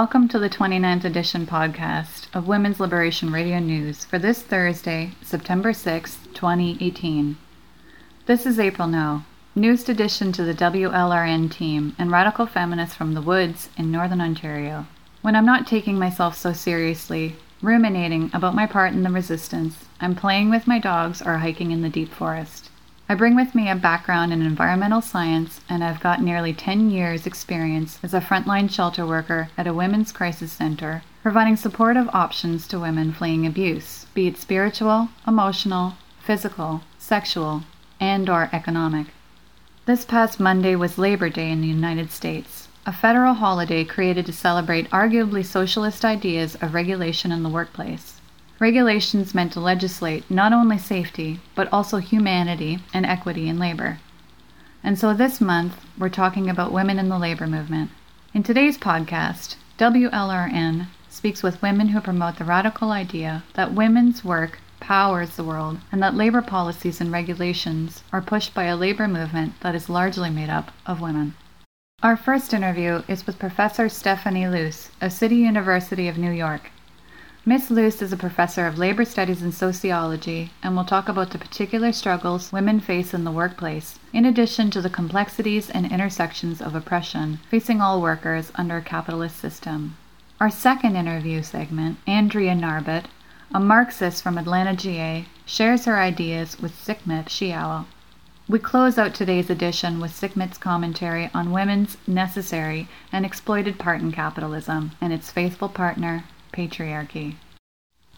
welcome to the 29th edition podcast of Women's Liberation Radio News for this Thursday, September 6, 2018. This is April No, newest addition to the WLRN team and radical feminist from the woods in Northern Ontario. When I'm not taking myself so seriously, ruminating about my part in the resistance, I'm playing with my dogs or hiking in the deep forest. I bring with me a background in environmental science, and I've got nearly 10 years' experience as a frontline shelter worker at a women's crisis center, providing supportive options to women fleeing abuse, be it spiritual, emotional, physical, sexual, and or economic. This past Monday was Labor Day in the United States, a federal holiday created to celebrate arguably socialist ideas of regulation in the workplace. Regulations meant to legislate not only safety, but also humanity and equity in labor. And so this month, we're talking about women in the labor movement. In today's podcast, WLRN speaks with women who promote the radical idea that women's work powers the world and that labor policies and regulations are pushed by a labor movement that is largely made up of women. Our first interview is with Professor Stephanie Luce of City University of New York. Miss Luce is a professor of labor studies and sociology and will talk about the particular struggles women face in the workplace, in addition to the complexities and intersections of oppression facing all workers under a capitalist system. Our second interview segment, Andrea Narbut, a Marxist from Atlanta, GA, shares her ideas with Sekhmet Sheowl. We close out today's edition with Sekhmet's commentary on women's necessary and exploited part in capitalism and its faithful partner, patriarchy.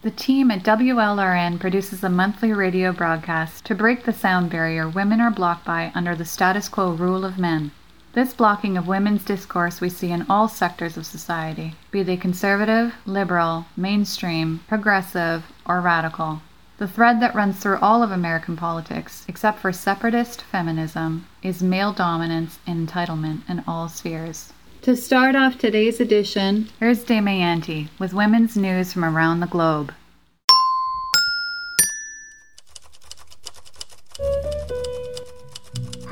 The team at WLRN produces a monthly radio broadcast to break the sound barrier women are blocked by under the status quo rule of men. This blocking of women's discourse we see in all sectors of society, be they conservative, liberal, mainstream, progressive, or radical. The thread that runs through all of American politics, except for separatist feminism, is male dominance and entitlement in all spheres. To start off today's edition, here's Damayanti with women's news from around the globe.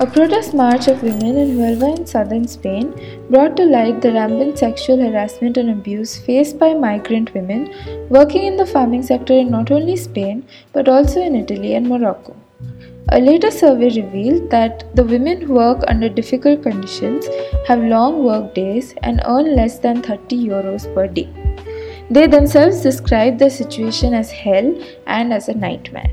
A protest march of women in Huelva in southern Spain brought to light the rampant sexual harassment and abuse faced by migrant women working in the farming sector in not only Spain but also in Italy and Morocco. A later survey revealed that the women who work under difficult conditions have long work days and earn less than 30 euros per day. They themselves describe their situation as hell and as a nightmare.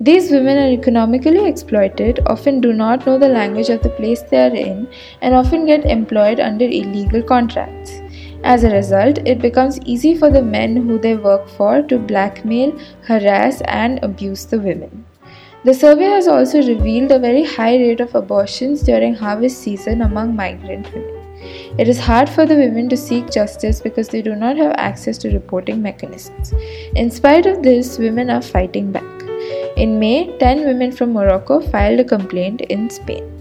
These women are economically exploited, often do not know the language of the place they are in, and often get employed under illegal contracts. As a result, it becomes easy for the men who they work for to blackmail, harass, and abuse the women. The survey has also revealed a very high rate of abortions during harvest season among migrant women. It is hard for the women to seek justice because they do not have access to reporting mechanisms. In spite of this, women are fighting back. In May, 10 women from Morocco filed a complaint in Spain.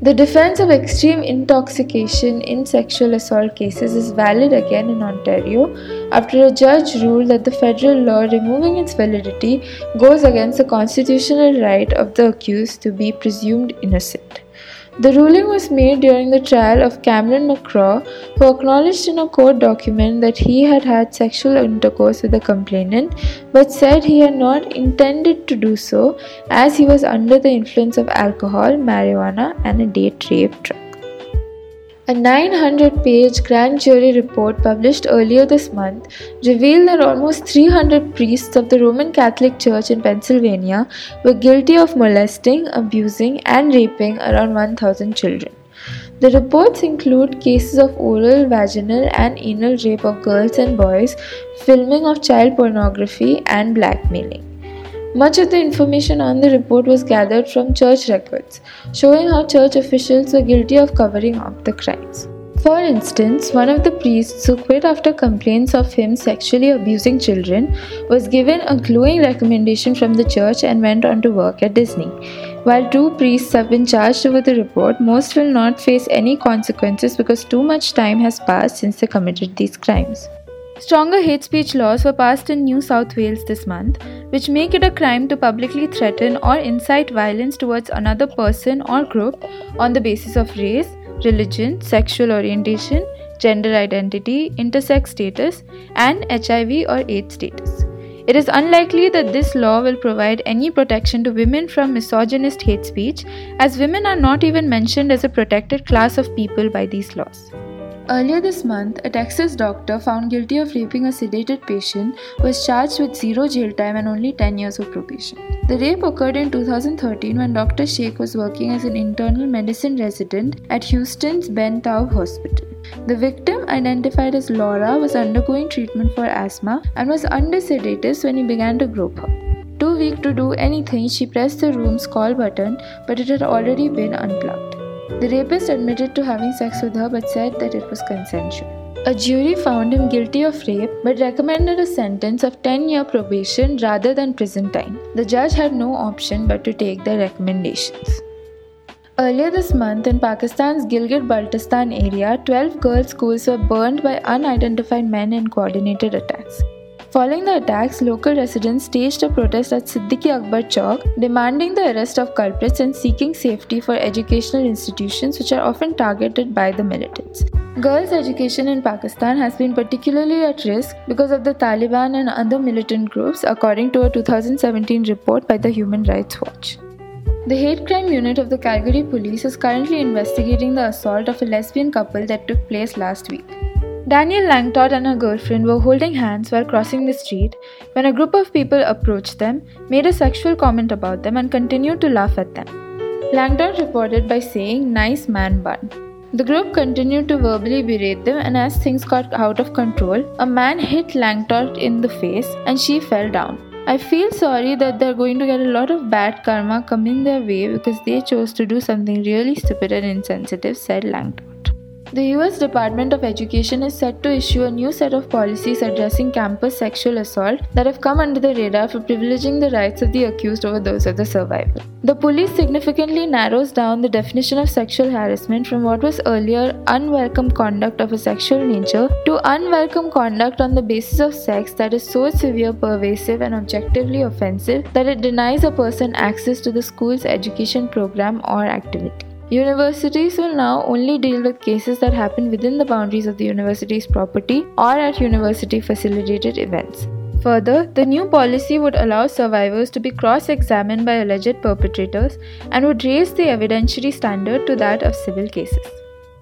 The defense of extreme intoxication in sexual assault cases is valid again in Ontario after a judge ruled that the federal law removing its validity goes against the constitutional right of the accused to be presumed innocent. The ruling was made during the trial of Cameron McCaw, who acknowledged in a court document that he had had sexual intercourse with the complainant, but said he had not intended to do so as he was under the influence of alcohol, marijuana, and a date rape drug. A 900 page grand jury report published earlier this month revealed that almost 300 priests of the Roman Catholic Church in Pennsylvania were guilty of molesting, abusing, and raping around 1,000 children. The reports include cases of oral, vaginal, and anal rape of girls and boys, filming of child pornography, and blackmailing. Much of the information on the report was gathered from church records, showing how church officials were guilty of covering up the crimes. For instance, one of the priests who quit after complaints of him sexually abusing children was given a glowing recommendation from the church and went on to work at Disney. While two priests have been charged over the report, most will not face any consequences because too much time has passed since they committed these crimes. Stronger hate speech laws were passed in New South Wales this month, which make it a crime to publicly threaten or incite violence towards another person or group on the basis of race, religion, sexual orientation, gender identity, intersex status, and HIV or AIDS status. It is unlikely that this law will provide any protection to women from misogynist hate speech, as women are not even mentioned as a protected class of people by these laws. Earlier this month, a Texas doctor found guilty of raping a sedated patient was charged with zero jail time and only 10 years of probation. The rape occurred in 2013 when Dr. Sheikh was working as an internal medicine resident at Houston's Ben Taub Hospital. The victim, identified as Laura, was undergoing treatment for asthma and was under sedatives when he began to grope her. Too weak to do anything, she pressed the room's call button, but it had already been unplugged. The rapist admitted to having sex with her but said that it was consensual. A jury found him guilty of rape but recommended a sentence of 10 year probation rather than prison time. The judge had no option but to take the recommendations. Earlier this month, in Pakistan's Gilgit Baltistan area, 12 girls' schools were burned by unidentified men in coordinated attacks. Following the attacks, local residents staged a protest at Siddique Akbar Chowk, demanding the arrest of culprits and seeking safety for educational institutions which are often targeted by the militants. Girls' education in Pakistan has been particularly at risk because of the Taliban and other militant groups, according to a 2017 report by the Human Rights Watch. The hate crime unit of the Calgary police is currently investigating the assault of a lesbian couple that took place last week. Danielle Langtot and her girlfriend were holding hands while crossing the street when a group of people approached them, made a sexual comment about them, and continued to laugh at them. Langtot reported by saying, Nice man bun. The group continued to verbally berate them, and as things got out of control, a man hit Langtot in the face and she fell down. I feel sorry that they're going to get a lot of bad karma coming their way because they chose to do something really stupid and insensitive, said Langtot. The US Department of Education is set to issue a new set of policies addressing campus sexual assault that have come under the radar for privileging the rights of the accused over those of the survivor. The police significantly narrows down the definition of sexual harassment from what was earlier unwelcome conduct of a sexual nature to unwelcome conduct on the basis of sex that is so severe, pervasive, and objectively offensive that it denies a person access to the school's education program or activity. Universities will now only deal with cases that happen within the boundaries of the university's property or at university facilitated events. Further, the new policy would allow survivors to be cross examined by alleged perpetrators and would raise the evidentiary standard to that of civil cases.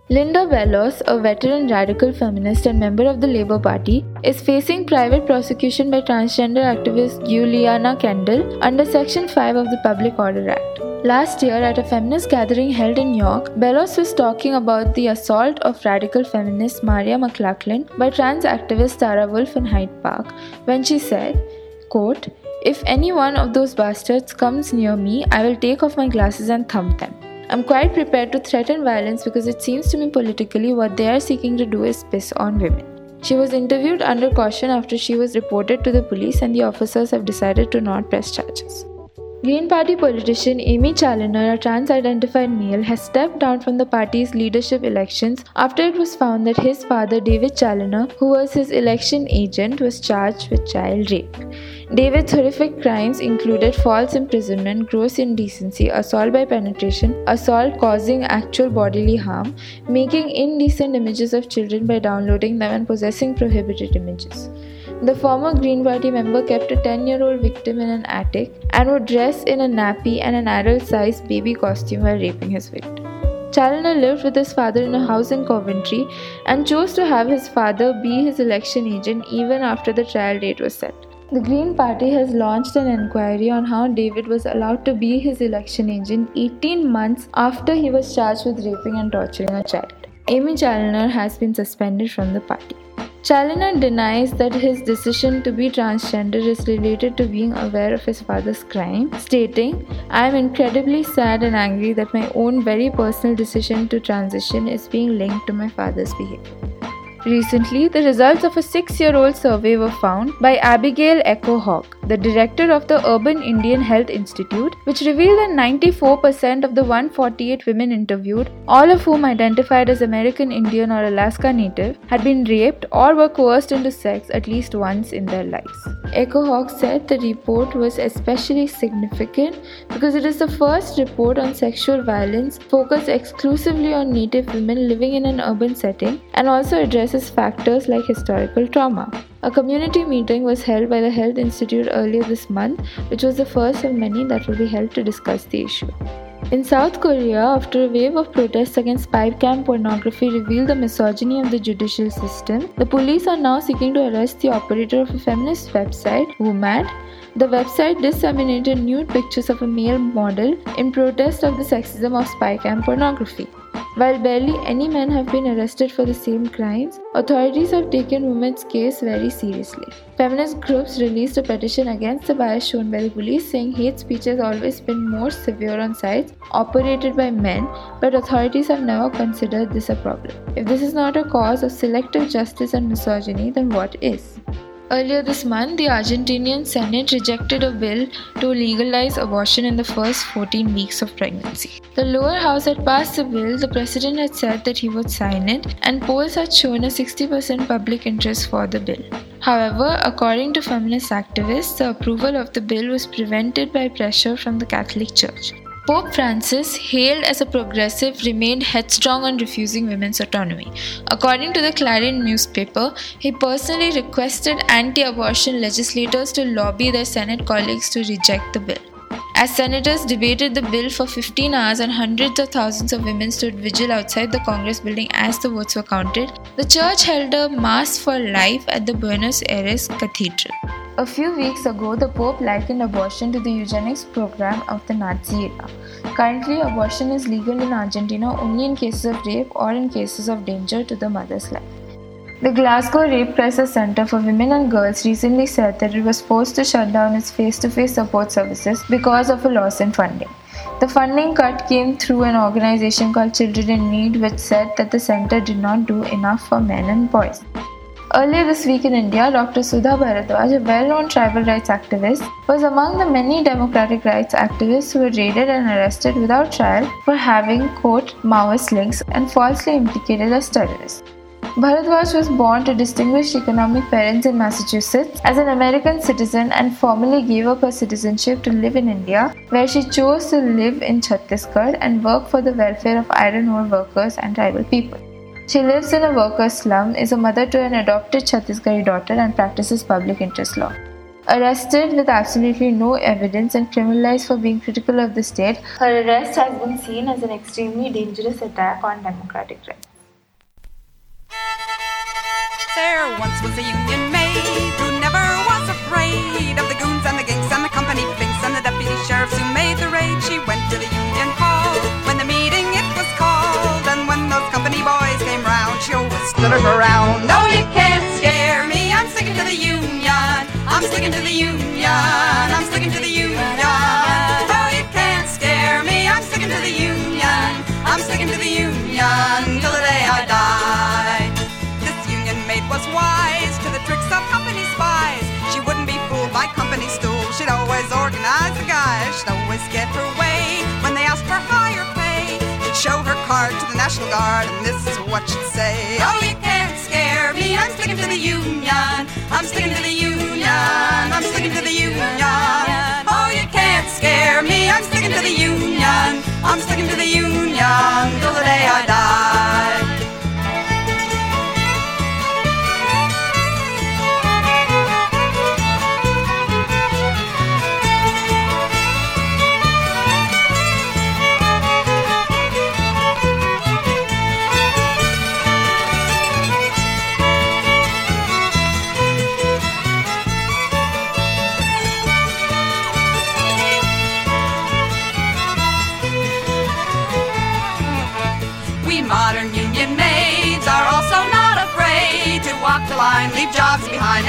Linda Bellos, a veteran radical feminist and member of the Labour Party, is facing private prosecution by transgender activist Giuliana Kendall under Section 5 of the Public Order Act. Last year, at a feminist gathering held in York, Bellos was talking about the assault of radical feminist Maria McLachlan by trans activist Tara Wolf in Hyde Park when she said, quote, If any one of those bastards comes near me, I will take off my glasses and thump them. I'm quite prepared to threaten violence because it seems to me politically what they are seeking to do is piss on women. She was interviewed under caution after she was reported to the police, and the officers have decided to not press charges. Green Party politician Aimee Challenor, a trans identified male, has stepped down from the party's leadership elections after it was found that his father, David Challenor, who was his election agent, was charged with child rape. David's horrific crimes included false imprisonment, gross indecency, assault by penetration, assault causing actual bodily harm, making indecent images of children by downloading them, and possessing prohibited images. The former Green Party member kept a 10 year old victim in an attic and would dress in a nappy and an adult sized baby costume while raping his victim. Challenor lived with his father in a house in Coventry and chose to have his father be his election agent even after the trial date was set. The Green Party has launched an inquiry on how David was allowed to be his election agent 18 months after he was charged with raping and torturing a child. Aimee Challenor has been suspended from the party. Challenor denies that his decision to be transgender is related to being aware of his father's crime, stating, I am incredibly sad and angry that my own very personal decision to transition is being linked to my father's behavior. Recently, the results of a six year old survey were found by Abigail Echo Hawk, the director of the Urban Indian Health Institute, which revealed that 94% of the 148 women interviewed, all of whom identified as American Indian or Alaska Native, had been raped or were coerced into sex at least once in their lives. Echo Hawk said the report was especially significant because it is the first report on sexual violence focused exclusively on Native women living in an urban setting and also addresses factors like historical trauma. A community meeting was held by the Health Institute earlier this month, which was the first of many that will be held to discuss the issue. In South Korea, after a wave of protests against spy cam pornography revealed the misogyny of the judicial system, the police are now seeking to arrest the operator of a feminist website, WOMAD. The website disseminated nude pictures of a male model in protest of the sexism of spy cam pornography. While barely any men have been arrested for the same crimes, authorities have taken women's case very seriously. Feminist groups released a petition against the bias shown by the police, saying hate speech has always been more severe on sites operated by men, but authorities have never considered this a problem. If this is not a cause of selective justice and misogyny, then what is? Earlier this month, the Argentinian Senate rejected a bill to legalize abortion in the first 14 weeks of pregnancy. The lower house had passed the bill, the president had said that he would sign it, and polls had shown a 60% public interest for the bill. However, according to feminist activists, the approval of the bill was prevented by pressure from the Catholic Church. Pope Francis, hailed as a progressive, remained headstrong on refusing women's autonomy. According to the Clarín newspaper, he personally requested anti abortion legislators to lobby their Senate colleagues to reject the bill. As senators debated the bill for 15 hours and hundreds of thousands of women stood vigil outside the Congress building as the votes were counted, the church held a Mass for Life at the Buenos Aires Cathedral. A few weeks ago, the Pope likened abortion to the eugenics program of the Nazi era. Currently, abortion is legal in Argentina only in cases of rape or in cases of danger to the mother's life. The Glasgow Rape Crisis Centre for Women and Girls recently said that it was forced to shut down its face to face support services because of a loss in funding. The funding cut came through an organization called Children in Need, which said that the centre did not do enough for men and boys. Earlier this week in India, Dr. Sudha Bharadwaj, a well known tribal rights activist, was among the many democratic rights activists who were raided and arrested without trial for having, quote, Maoist links and falsely implicated as terrorists. Bharadwaj was born to distinguished economic parents in Massachusetts as an American citizen and formally gave up her citizenship to live in India, where she chose to live in Chhattisgarh and work for the welfare of iron ore workers and tribal people. She lives in a workers' slum, is a mother to an adopted Chhattisgarhi daughter, and practices public interest law. Arrested with absolutely no evidence and criminalized for being critical of the state, her arrest has been seen as an extremely dangerous attack on democratic rights. Once was a union maid who never was afraid of the goons and the ginks and the company finks and the deputy sheriffs who made the raid. She went to the union hall when the meeting it was called, and when those company boys came round, she always stood her ground. No, you can't scare me. I'm sticking to the union. I'm sticking to the union. She'd always get her way when they asked for higher pay. She'd show her card to the National Guard, and this is what she'd say. Oh, you can't scare me. I'm sticking to the union. I'm sticking to the union. I'm sticking to the union. Oh, you can't scare me. I'm sticking to the union. I'm sticking to the union till the day I die.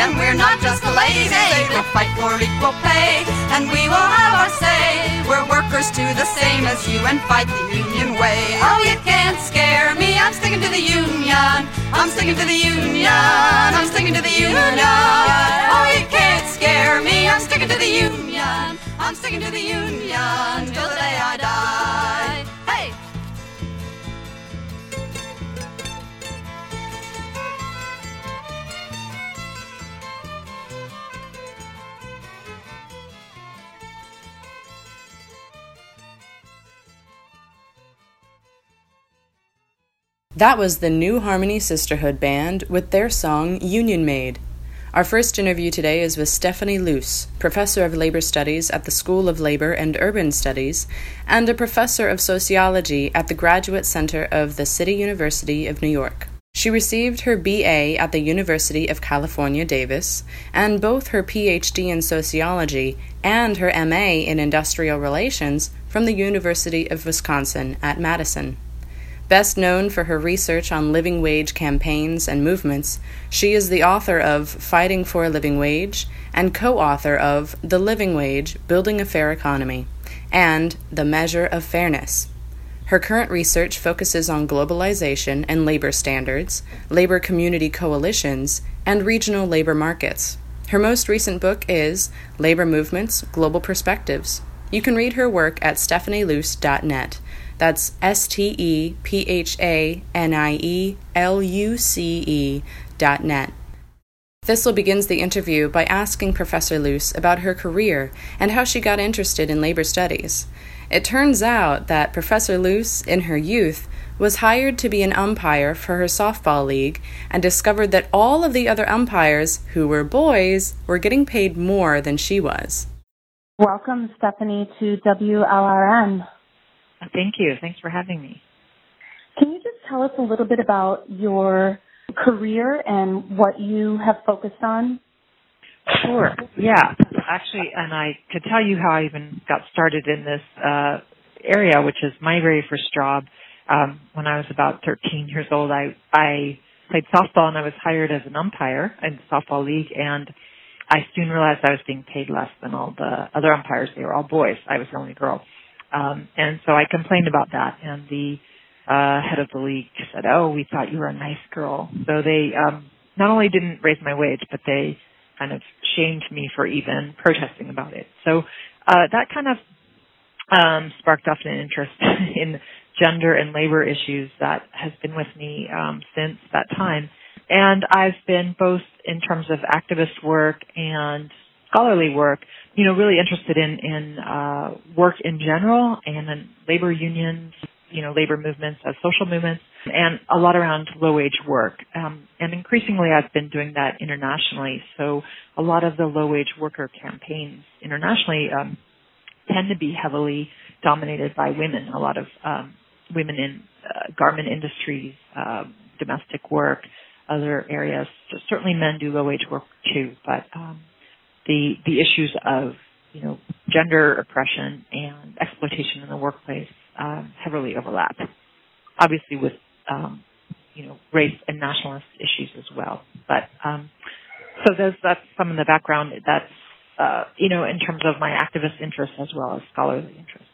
And we're not just the lazy. Eh? We'll fight for equal pay, and we will have our say. We're workers too, the same as you, and fight the union way. Oh, you can't scare me. I'm sticking to the union. I'm sticking to the union. I'm sticking to the union. Oh, you can't scare me. I'm sticking to the union. I'm sticking to the union till the day I die. That was the New Harmony Sisterhood Band with their song Union Maid. Our first interview today is with Stephanie Luce, professor of labor studies at the School of Labor and Urban Studies and a professor of sociology at the Graduate Center of the City University of New York. She received her BA at the University of California, Davis, and both her PhD in sociology and her MA in industrial relations from the University of Wisconsin at Madison. Best known for her research on living wage campaigns and movements, she is the author of Fighting for a Living Wage and co author of The Living Wage Building a Fair Economy and The Measure of Fairness. Her current research focuses on globalization and labor standards, labor community coalitions, and regional labor markets. Her most recent book is Labor Movements Global Perspectives. You can read her work at stephanieluce.net. That's S T E P H A N I E L U C E dot net. Thistle begins the interview by asking Professor Luce about her career and how she got interested in labor studies. It turns out that Professor Luce, in her youth, was hired to be an umpire for her softball league and discovered that all of the other umpires, who were boys, were getting paid more than she was. Welcome, Stephanie, to WLRN. Thank you. Thanks for having me. Can you just tell us a little bit about your career and what you have focused on? Sure. Yeah. Actually, and I could tell you how I even got started in this uh, area, which is my very first job. Um, when I was about 13 years old, I I played softball and I was hired as an umpire in the softball league, and I soon realized I was being paid less than all the other umpires. They were all boys. I was the only girl. Um, and so I complained about that, and the uh, head of the league said, "Oh, we thought you were a nice girl." So they um, not only didn't raise my wage, but they kind of shamed me for even protesting about it. So uh, that kind of um, sparked off an interest in gender and labor issues that has been with me um, since that time. And I've been both in terms of activist work and scholarly work, you know, really interested in in uh, work in general and in labor unions, you know, labor movements as social movements, and a lot around low wage work. Um, and increasingly, I've been doing that internationally. So a lot of the low wage worker campaigns internationally um, tend to be heavily dominated by women. A lot of um, women in uh, garment industries, uh, domestic work, other areas. Certainly, men do low wage work too, but um, the the issues of you know gender oppression and exploitation in the workplace um, heavily overlap. Obviously, with um, you know race and nationalist issues as well. But um, so there's that's some of the background. That's uh, you know in terms of my activist interests as well as scholarly interests.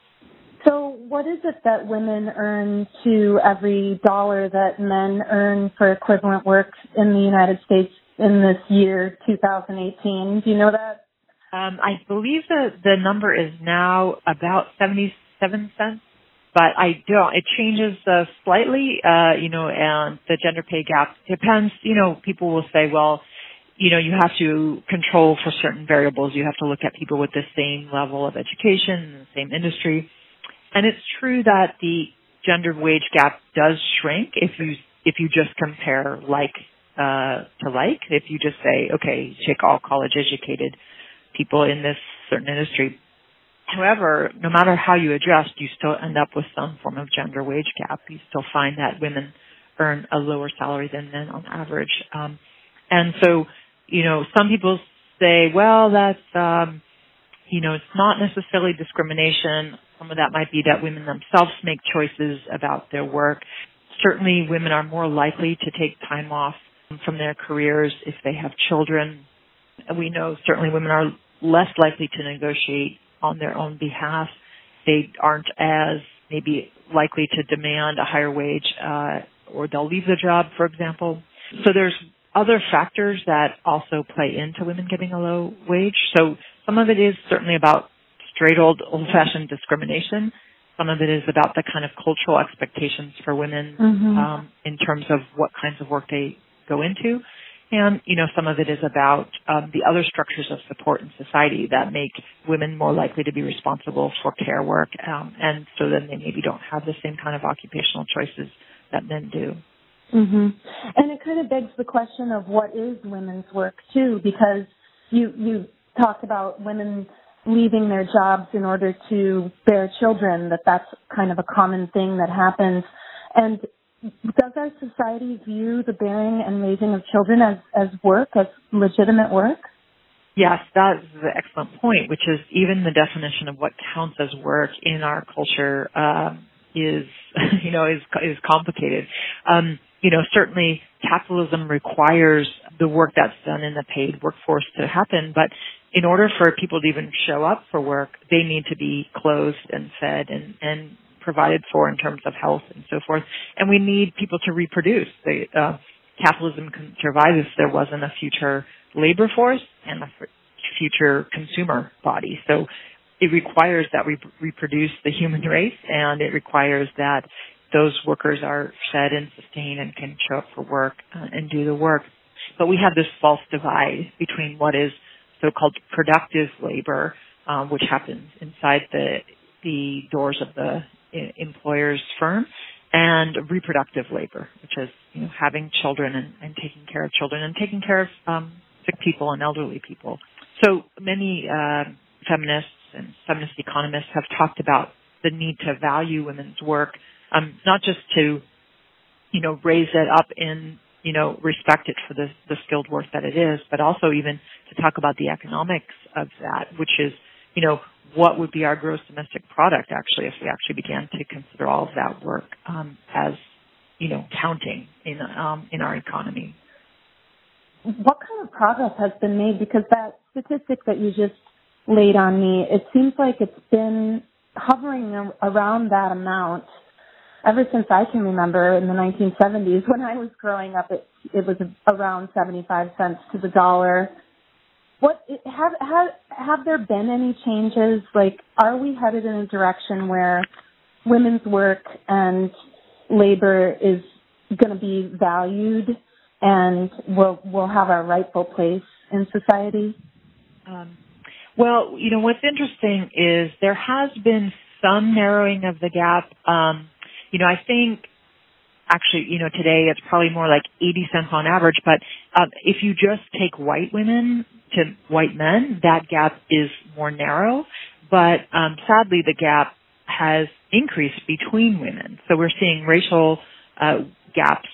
So, what is it that women earn to every dollar that men earn for equivalent work in the United States in this year, 2018. Do you know that? Um, I believe the the number is now about 77 cents, but I don't. It changes uh, slightly, uh, you know, and the gender pay gap depends. You know, people will say, well, you know, you have to control for certain variables. You have to look at people with the same level of education, the same industry, and it's true that the gender wage gap does shrink if you if you just compare like uh, to like. If you just say, okay, take all college educated people in this certain industry. However, no matter how you adjust, you still end up with some form of gender wage gap. You still find that women earn a lower salary than men on average. Um, and so, you know, some people say, well, that's, um, you know, it's not necessarily discrimination. Some of that might be that women themselves make choices about their work. Certainly women are more likely to take time off from their careers if they have children. We know certainly women are less likely to negotiate on their own behalf. They aren't as maybe likely to demand a higher wage, uh, or they'll leave the job, for example. So there's other factors that also play into women getting a low wage. So some of it is certainly about straight old old fashioned discrimination. Some of it is about the kind of cultural expectations for women mm-hmm. um, in terms of what kinds of work they go into. And, you know, some of it is about um, the other structures of support in society that make women more likely to be responsible for care work. Um, and so then they maybe don't have the same kind of occupational choices that men do. hmm And it kind of begs the question of what is women's work too, because you you talked about women leaving their jobs in order to bear children, that that's kind of a common thing that happens. And does our society view the bearing and raising of children as, as work, as legitimate work? Yes, that is an excellent point, which is even the definition of what counts as work in our culture um, is, you know, is is complicated. Um, you know, certainly capitalism requires the work that's done in the paid workforce to happen, but in order for people to even show up for work, they need to be clothed and fed and, and provided for in terms of health and so forth. And we need people to reproduce. The, uh, capitalism can survive if there wasn't a future labor force and a future consumer body. So it requires that we reproduce the human race and it requires that those workers are fed and sustained and can show up for work uh, and do the work. But we have this false divide between what is so-called productive labor, um, which happens inside the the doors of the employer's firm, and reproductive labor, which is you know having children and, and taking care of children and taking care of um, sick people and elderly people. So many uh, feminists and feminist economists have talked about the need to value women's work, um, not just to you know raise it up in you know, respect it for the, the skilled work that it is, but also even to talk about the economics of that, which is, you know, what would be our gross domestic product actually if we actually began to consider all of that work um, as, you know, counting in um, in our economy. What kind of progress has been made? Because that statistic that you just laid on me, it seems like it's been hovering around that amount ever since I can remember in the 1970s when I was growing up, it it was around 75 cents to the dollar. What have have have there been any changes? Like, are we headed in a direction where women's work and labor is going to be valued and will will have a rightful place in society? Um, well, you know what's interesting is there has been some narrowing of the gap. Um, you know, I think actually, you know, today it's probably more like 80 cents on average, but um, if you just take white women to white men, that gap is more narrow. But um, sadly, the gap has increased between women. So we're seeing racial uh, gaps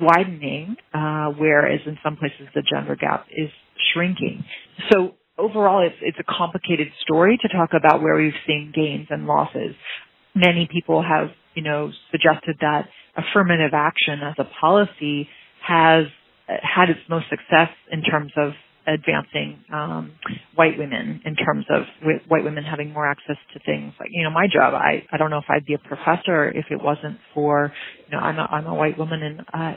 widening, uh, whereas in some places the gender gap is shrinking. So overall, it's, it's a complicated story to talk about where we've seen gains and losses. Many people have you know, suggested that affirmative action as a policy has had its most success in terms of advancing um, white women in terms of white women having more access to things like you know my job I I don't know if I'd be a professor if it wasn't for you know I'm a I'm a white woman and uh,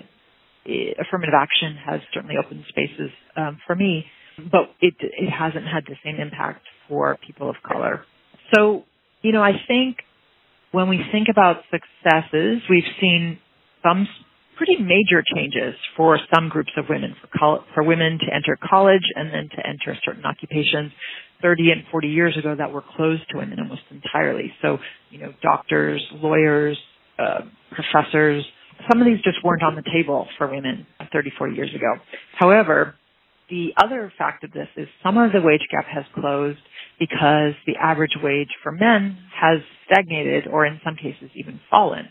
affirmative action has certainly opened spaces um, for me but it it hasn't had the same impact for people of color. So you know I think when we think about successes, we've seen some pretty major changes for some groups of women, for, col- for women to enter college and then to enter certain occupations 30 and 40 years ago that were closed to women almost entirely. So, you know, doctors, lawyers, uh, professors, some of these just weren't on the table for women 30, 40 years ago. However, the other fact of this is some of the wage gap has closed because the average wage for men has stagnated or in some cases even fallen.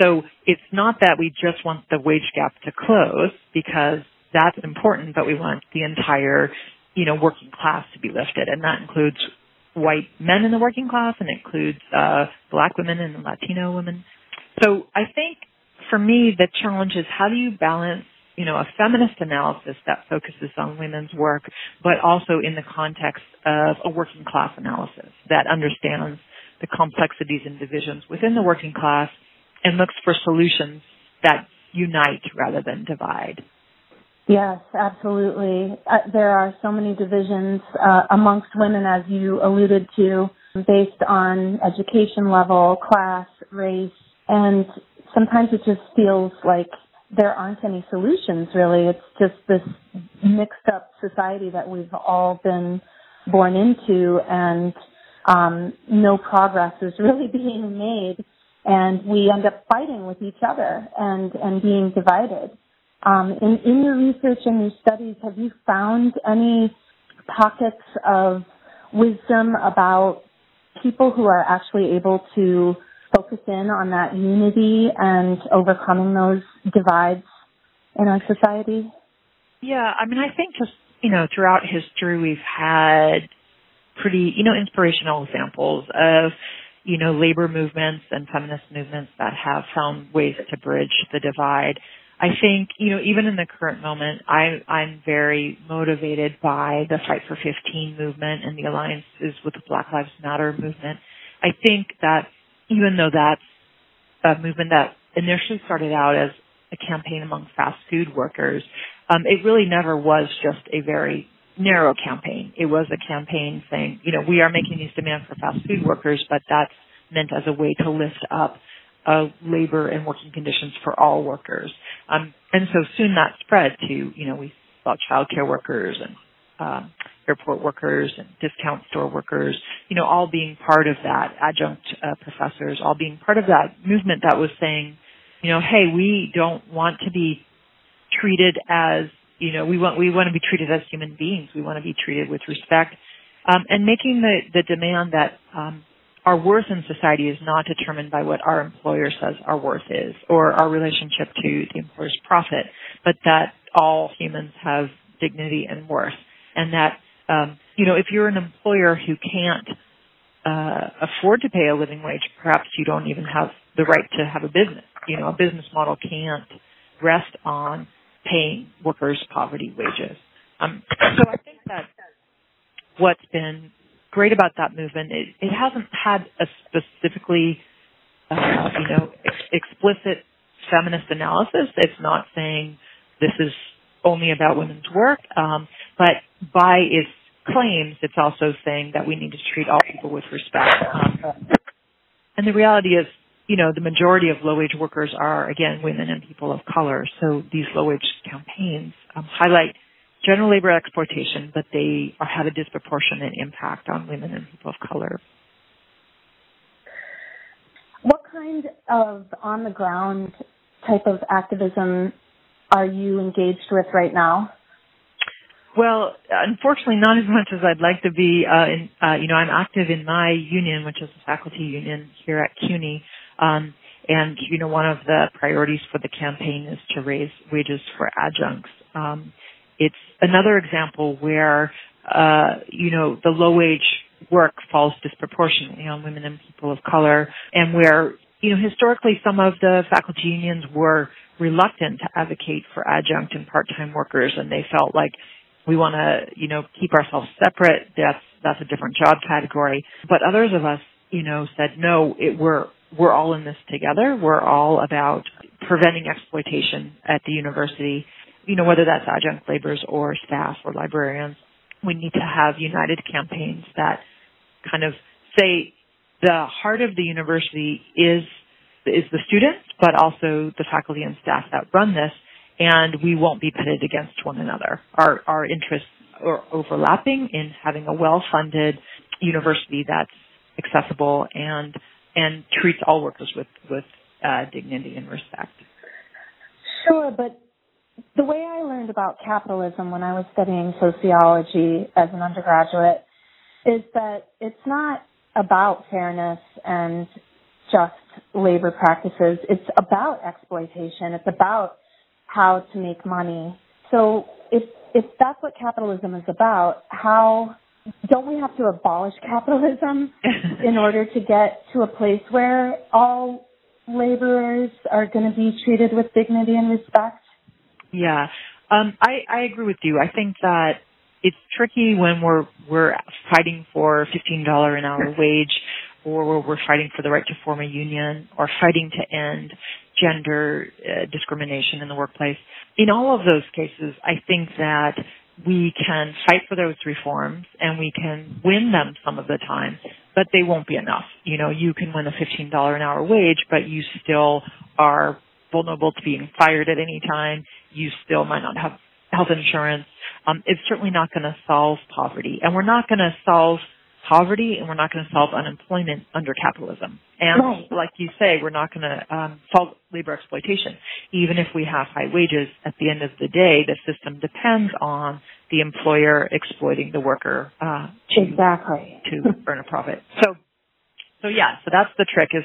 So it's not that we just want the wage gap to close because that's important, but we want the entire, you know, working class to be lifted. And that includes white men in the working class and includes, uh, black women and Latino women. So I think for me, the challenge is how do you balance you know, a feminist analysis that focuses on women's work, but also in the context of a working class analysis that understands the complexities and divisions within the working class and looks for solutions that unite rather than divide. Yes, absolutely. Uh, there are so many divisions uh, amongst women, as you alluded to, based on education level, class, race, and sometimes it just feels like there aren't any solutions really. It's just this mixed up society that we've all been born into and um, no progress is really being made and we end up fighting with each other and, and being divided. Um, in, in your research and your studies, have you found any pockets of wisdom about people who are actually able to focus in on that unity and overcoming those divides in our society? Yeah, I mean, I think just, you know, throughout history we've had pretty, you know, inspirational examples of, you know, labor movements and feminist movements that have found ways to bridge the divide. I think, you know, even in the current moment, I, I'm very motivated by the Fight for 15 movement and the alliances with the Black Lives Matter movement. I think that even though that's a movement that initially started out as a campaign among fast food workers, um, it really never was just a very narrow campaign. It was a campaign saying, you know, we are making these demands for fast food workers, but that's meant as a way to lift up uh, labor and working conditions for all workers. Um, and so soon that spread to, you know, we saw childcare workers and um, airport workers and discount store workers, you know, all being part of that, adjunct uh, professors, all being part of that movement that was saying, you know, hey, we don't want to be treated as, you know, we want we want to be treated as human beings. We want to be treated with respect, um, and making the the demand that um, our worth in society is not determined by what our employer says our worth is or our relationship to the employer's profit, but that all humans have dignity and worth, and that um, you know, if you're an employer who can't uh, afford to pay a living wage, perhaps you don't even have the right to have a business. You know, a business model can't rest on paying workers poverty wages. Um, so I think that what's been great about that movement, it, it hasn't had a specifically, uh, you know, ex- explicit feminist analysis. It's not saying this is only about women's work, um, but by its claims, it's also saying that we need to treat all people with respect. Um, and the reality is, you know, the majority of low wage workers are, again, women and people of color. So these low wage campaigns um, highlight general labor exploitation, but they are, have a disproportionate impact on women and people of color. What kind of on the ground type of activism are you engaged with right now? Well, unfortunately, not as much as I'd like to be. Uh, in, uh, you know, I'm active in my union, which is a faculty union here at CUNY. Um, and you know, one of the priorities for the campaign is to raise wages for adjuncts. Um, it's another example where uh, you know the low wage work falls disproportionately on women and people of color, and where you know historically some of the faculty unions were reluctant to advocate for adjunct and part-time workers, and they felt like we want to, you know, keep ourselves separate. That's that's a different job category. But others of us, you know, said no. It, we're we're all in this together. We're all about preventing exploitation at the university. You know, whether that's adjunct laborers or staff or librarians, we need to have united campaigns that kind of say the heart of the university is is the students, but also the faculty and staff that run this, and we won't be pitted against one another. Our our interests are overlapping in having a well-funded university that's accessible and and treats all workers with with uh, dignity and respect. Sure, but the way I learned about capitalism when I was studying sociology as an undergraduate is that it's not about fairness and just labor practices. It's about exploitation. It's about how to make money. So if if that's what capitalism is about, how don't we have to abolish capitalism in order to get to a place where all laborers are going to be treated with dignity and respect? Yeah. Um, I, I agree with you. I think that it's tricky when we're we're fighting for fifteen dollar an hour wage or we're fighting for the right to form a union or fighting to end gender uh, discrimination in the workplace. In all of those cases, I think that we can fight for those reforms and we can win them some of the time, but they won't be enough. You know, you can win a $15 an hour wage, but you still are vulnerable to being fired at any time. You still might not have health insurance. Um, it's certainly not going to solve poverty and we're not going to solve poverty and we're not going to solve unemployment under capitalism. And right. like you say, we're not going to um, solve labor exploitation. Even if we have high wages, at the end of the day, the system depends on the employer exploiting the worker uh, to, exactly. to earn a profit. So, so yeah, so that's the trick is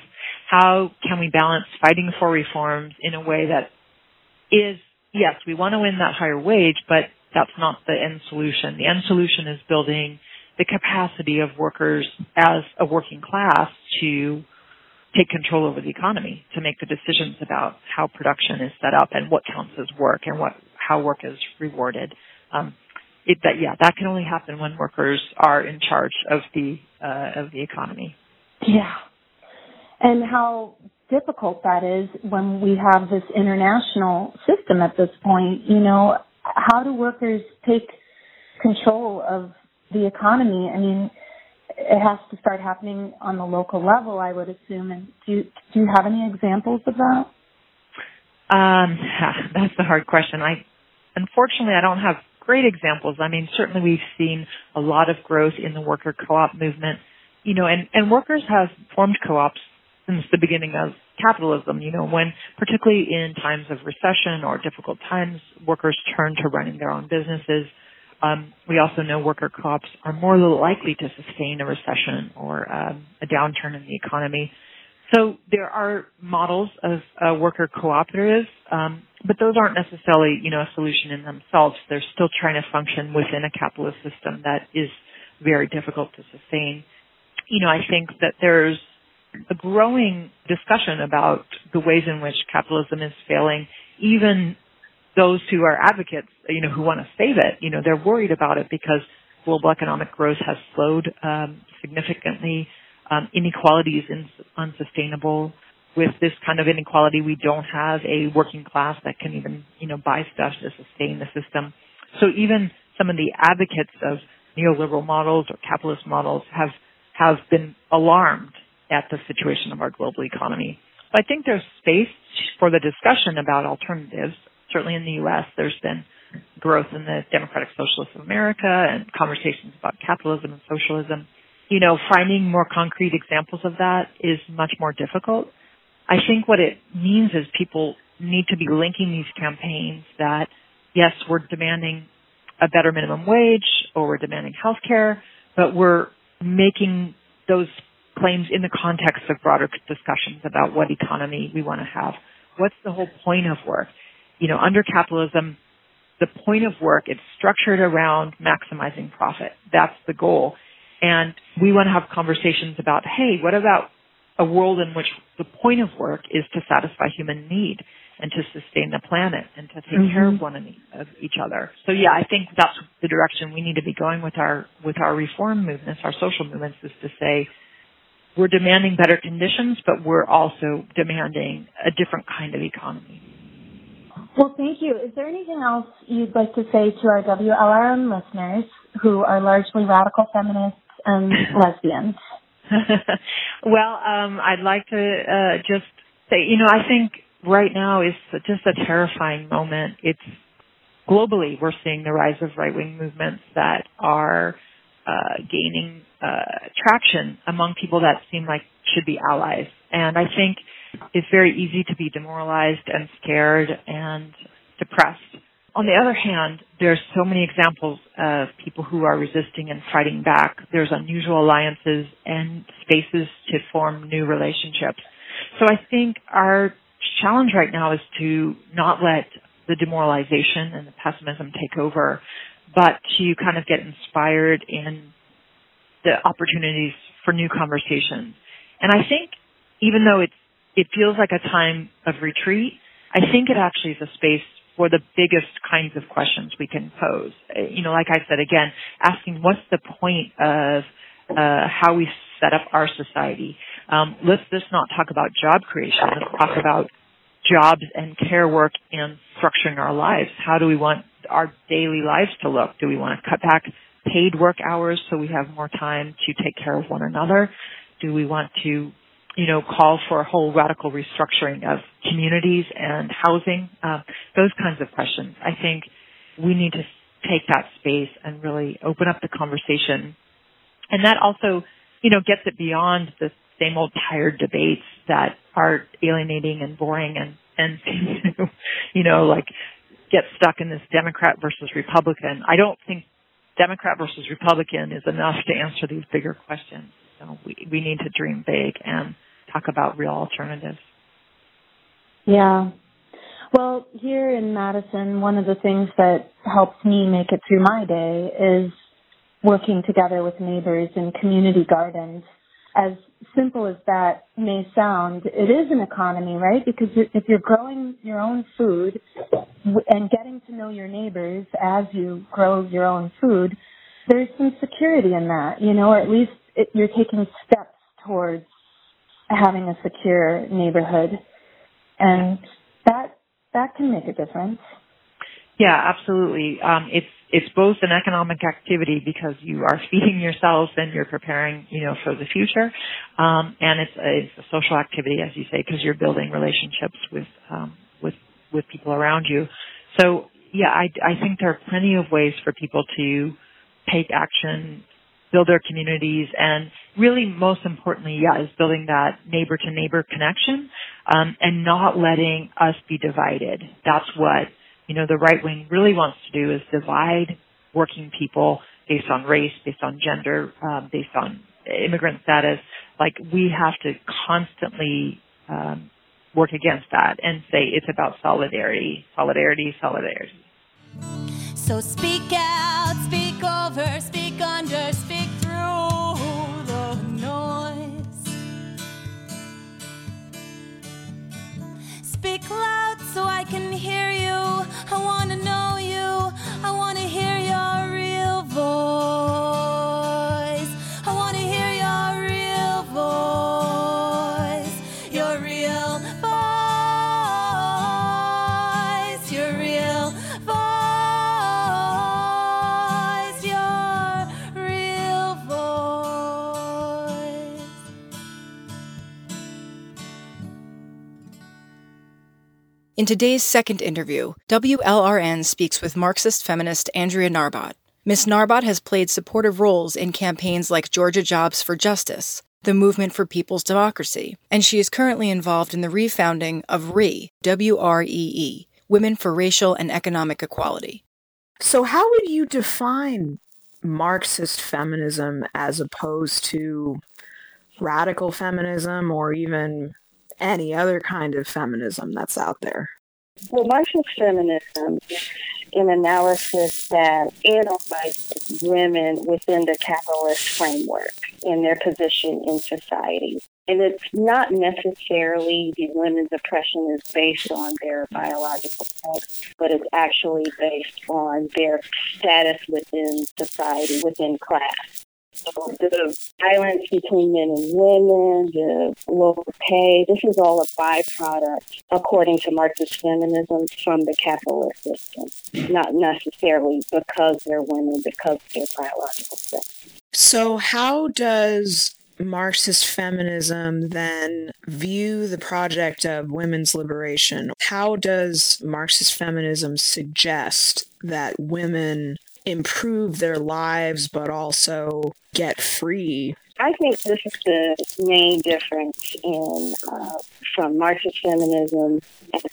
how can we balance fighting for reforms in a way that is, yes, we want to win that higher wage, but that's not the end solution. The end solution is building the capacity of workers as a working class to take control over the economy, to make the decisions about how production is set up and what counts as work and what how work is rewarded. Um, it, that yeah, that can only happen when workers are in charge of the uh, of the economy. Yeah, and how difficult that is when we have this international system at this point. You know, how do workers take control of the economy. I mean, it has to start happening on the local level, I would assume. And do do you have any examples of that? Um, that's a hard question. I unfortunately I don't have great examples. I mean, certainly we've seen a lot of growth in the worker co-op movement. You know, and and workers have formed co-ops since the beginning of capitalism. You know, when particularly in times of recession or difficult times, workers turn to running their own businesses um, we also know worker co-ops are more likely to sustain a recession or um, a downturn in the economy. So there are models of uh, worker cooperatives, um, but those aren't necessarily, you know, a solution in themselves. They're still trying to function within a capitalist system that is very difficult to sustain. You know, I think that there's a growing discussion about the ways in which capitalism is failing, even those who are advocates, you know, who want to save it, you know, they're worried about it because global economic growth has slowed um, significantly. Um, inequality is in, unsustainable. With this kind of inequality, we don't have a working class that can even, you know, buy stuff to sustain the system. So even some of the advocates of neoliberal models or capitalist models have have been alarmed at the situation of our global economy. I think there's space for the discussion about alternatives certainly in the U.S., there's been growth in the Democratic Socialists of America and conversations about capitalism and socialism. You know, finding more concrete examples of that is much more difficult. I think what it means is people need to be linking these campaigns that, yes, we're demanding a better minimum wage or we're demanding health care, but we're making those claims in the context of broader discussions about what economy we want to have. What's the whole point of work? You know, under capitalism, the point of work, it's structured around maximizing profit. That's the goal. And we want to have conversations about, hey, what about a world in which the point of work is to satisfy human need and to sustain the planet and to take mm-hmm. care of one of each other. So yeah, I think that's the direction we need to be going with our with our reform movements, our social movements, is to say we're demanding better conditions, but we're also demanding a different kind of economy. Well, thank you. Is there anything else you'd like to say to our WLRN listeners who are largely radical feminists and lesbians? well, um, I'd like to uh, just say, you know, I think right now is just a terrifying moment. It's globally we're seeing the rise of right wing movements that are uh, gaining uh, traction among people that seem like should be allies, and I think it's very easy to be demoralized and scared and depressed. On the other hand, there's so many examples of people who are resisting and fighting back. There's unusual alliances and spaces to form new relationships. So I think our challenge right now is to not let the demoralization and the pessimism take over, but to kind of get inspired in the opportunities for new conversations. And I think even though it's it feels like a time of retreat. I think it actually is a space for the biggest kinds of questions we can pose. Uh, you know, like I said again, asking what's the point of uh, how we set up our society. Um, let's just not talk about job creation. Let's talk about jobs and care work and structuring our lives. How do we want our daily lives to look? Do we want to cut back paid work hours so we have more time to take care of one another? Do we want to, you know, call for a whole radical restructuring of communities and housing? Uh, those kinds of questions. I think we need to take that space and really open up the conversation. And that also, you know, gets it beyond the same old tired debates that are alienating and boring and, and, seem to, you know, like get stuck in this Democrat versus Republican. I don't think Democrat versus Republican is enough to answer these bigger questions. So we, we need to dream big and talk about real alternatives. Yeah. Well, here in Madison, one of the things that helps me make it through my day is working together with neighbors in community gardens. As simple as that may sound, it is an economy, right? Because if you're growing your own food and getting to know your neighbors as you grow your own food, there's some security in that, you know, or at least it, you're taking steps towards having a secure neighborhood. And that, that can make a difference. Yeah, absolutely. Um, it's it's both an economic activity because you are feeding yourselves and you're preparing, you know, for the future, um, and it's a, it's a social activity, as you say, because you're building relationships with um, with with people around you. So, yeah, I I think there are plenty of ways for people to take action, build their communities, and really, most importantly, yeah, is building that neighbor to neighbor connection, um, and not letting us be divided. That's what you know, the right wing really wants to do is divide working people based on race, based on gender, um, based on immigrant status. Like we have to constantly um, work against that and say it's about solidarity, solidarity, solidarity. So speak out, speak over, speak so I can hear you. I wanna know In today's second interview, WLRN speaks with Marxist feminist Andrea Narbot. Miss Narbot has played supportive roles in campaigns like Georgia Jobs for Justice, the Movement for People's Democracy, and she is currently involved in the refounding of RE, W R E E, Women for Racial and Economic Equality. So, how would you define Marxist feminism as opposed to radical feminism or even any other kind of feminism that's out there? Well, Marxist feminism is an analysis that analyzes women within the capitalist framework and their position in society. And it's not necessarily the women's oppression is based on their biological sex, but it's actually based on their status within society, within class. The violence between men and women, the lower pay, this is all a byproduct, according to Marxist feminism, from the capitalist system. Not necessarily because they're women, because their biological sex. So, how does Marxist feminism then view the project of women's liberation? How does Marxist feminism suggest that women improve their lives but also get free? I think this is the main difference in uh, from Marxist feminism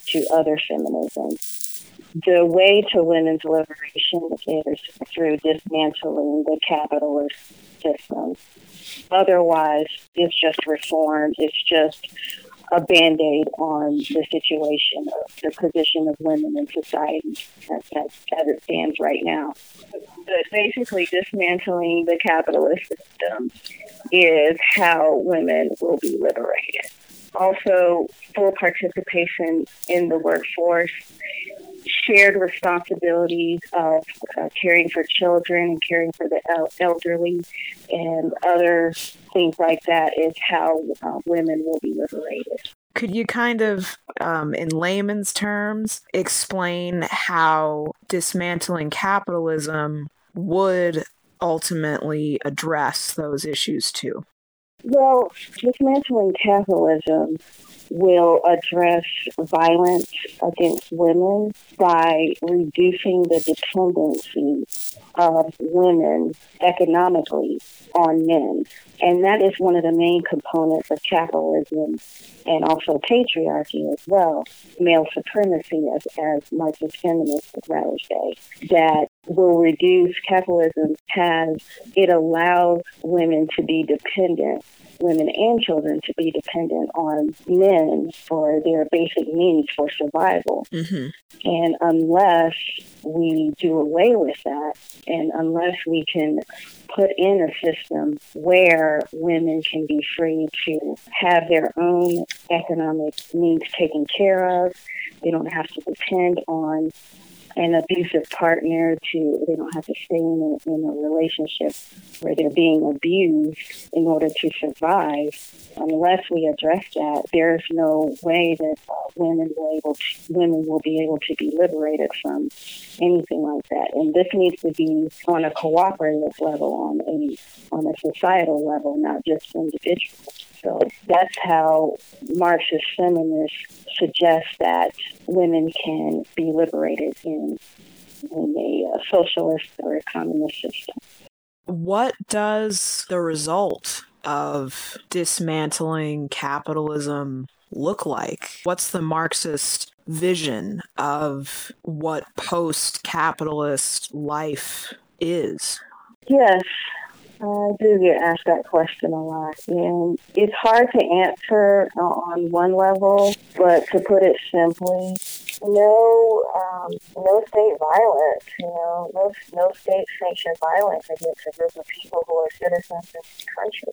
to other feminisms. The way to women's liberation is through dismantling the capitalist system. Otherwise, it's just reform. It's just a band aid on the situation of the position of women in society as, as, as it stands right now. But basically, dismantling the capitalist system is how women will be liberated. Also, full participation in the workforce shared responsibilities of uh, caring for children and caring for the el- elderly and other things like that is how uh, women will be liberated. Could you kind of, um, in layman's terms, explain how dismantling capitalism would ultimately address those issues too? Well, dismantling capitalism will address violence against women by reducing the dependency of women economically on men. And that is one of the main components of capitalism and also patriarchy as well, male supremacy, as, as Marxist feminists would rather say, that will reduce capitalism has, it allows women to be dependent women and children to be dependent on men for their basic needs for survival. Mm-hmm. And unless we do away with that, and unless we can put in a system where women can be free to have their own economic needs taken care of, they don't have to depend on an abusive partner to they don't have to stay in a, in a relationship where they're being abused in order to survive. Unless we address that there's no way that women will able to, women will be able to be liberated from anything like that. And this needs to be on a cooperative level on a on a societal level not just individual so that's how Marxist feminists suggest that women can be liberated in, in a uh, socialist or a communist system. What does the result of dismantling capitalism look like? What's the Marxist vision of what post capitalist life is? Yes, I do get asked that question a lot, and it's hard to answer on one level, but to put it simply, no, um, no state violence, you know, no, no state sanctioned violence against a group of people who are citizens of this country.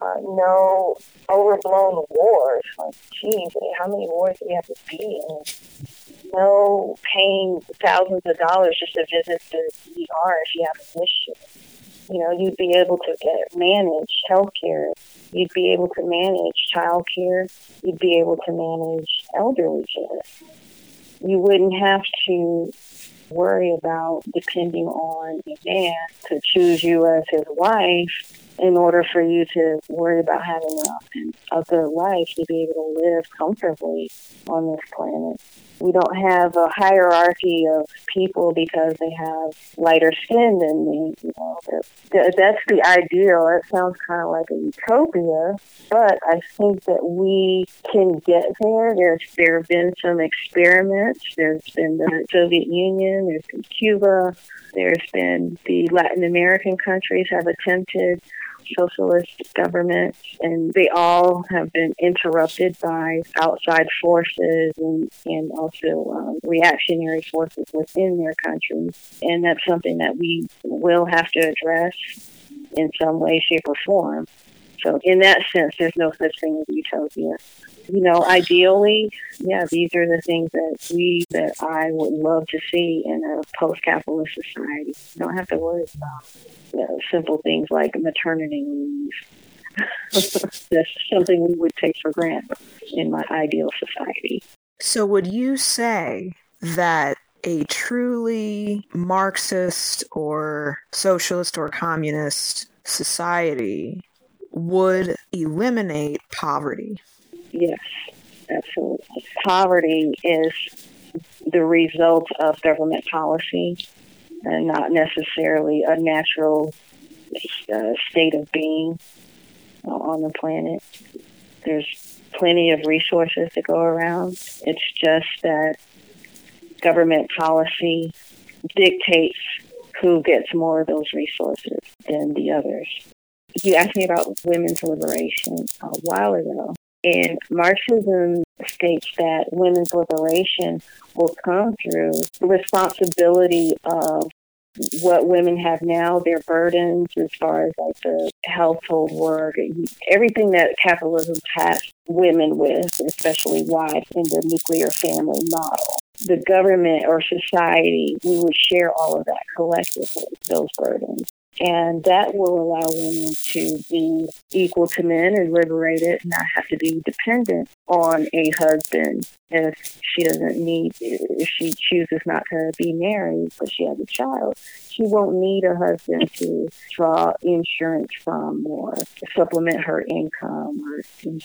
Uh, no overblown wars. Like, geez, how many wars do we have to be in? No paying thousands of dollars just to visit the ER if you have an issue you know, you'd be able to get manage healthcare. You'd be able to manage child care. You'd be able to manage elderly care. You wouldn't have to worry about depending on a man to choose you as his wife in order for you to worry about having a, a good life to be able to live comfortably on this planet. We don't have a hierarchy of people because they have lighter skin than me. You know, that's the ideal. It sounds kind of like a utopia, but I think that we can get there. There's there have been some experiments. There's been the Soviet Union. There's been Cuba. There's been the Latin American countries have attempted socialist governments, and they all have been interrupted by outside forces and, and also um, reactionary forces within their countries. And that's something that we will have to address in some way, shape, or form. So, in that sense, there's no such thing as utopia. You know, ideally, yeah, these are the things that we, that I would love to see in a post capitalist society. You don't have to worry about you know, simple things like maternity leave. That's something we would take for granted in my ideal society. So, would you say that a truly Marxist or socialist or communist society would eliminate poverty? Yes, absolutely. Poverty is the result of government policy and not necessarily a natural uh, state of being uh, on the planet. There's plenty of resources to go around. It's just that government policy dictates who gets more of those resources than the others. You asked me about women's liberation a while ago, and Marxism states that women's liberation will come through the responsibility of what women have now, their burdens as far as like the household work, everything that capitalism tasked women with, especially wives in the nuclear family model. the government or society, we would share all of that collectively, those burdens. And that will allow women to be equal to men and liberated, and not have to be dependent on a husband if she doesn't need, if she chooses not to be married, but she has a child. She won't need a husband to draw insurance from or supplement her income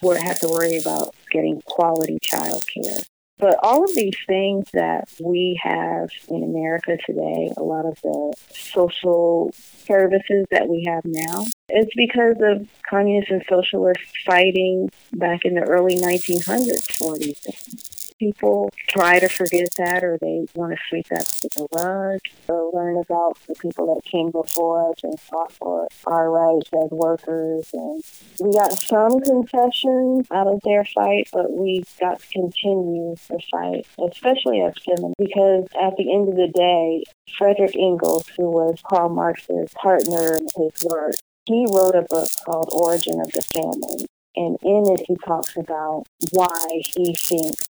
or have to worry about getting quality child care. But all of these things that we have in America today, a lot of the social services that we have now, it's because of communists and socialists fighting back in the early 1900s for these things people try to forget that or they want to sweep that under the rug or learn about the people that came before us and fought for our rights as workers. And we got some concessions out of their fight, but we got to continue the fight, especially as women, because at the end of the day, Frederick Engels, who was Karl Marx's partner in his work, he wrote a book called Origin of the Family. And in it, he talks about why he thinks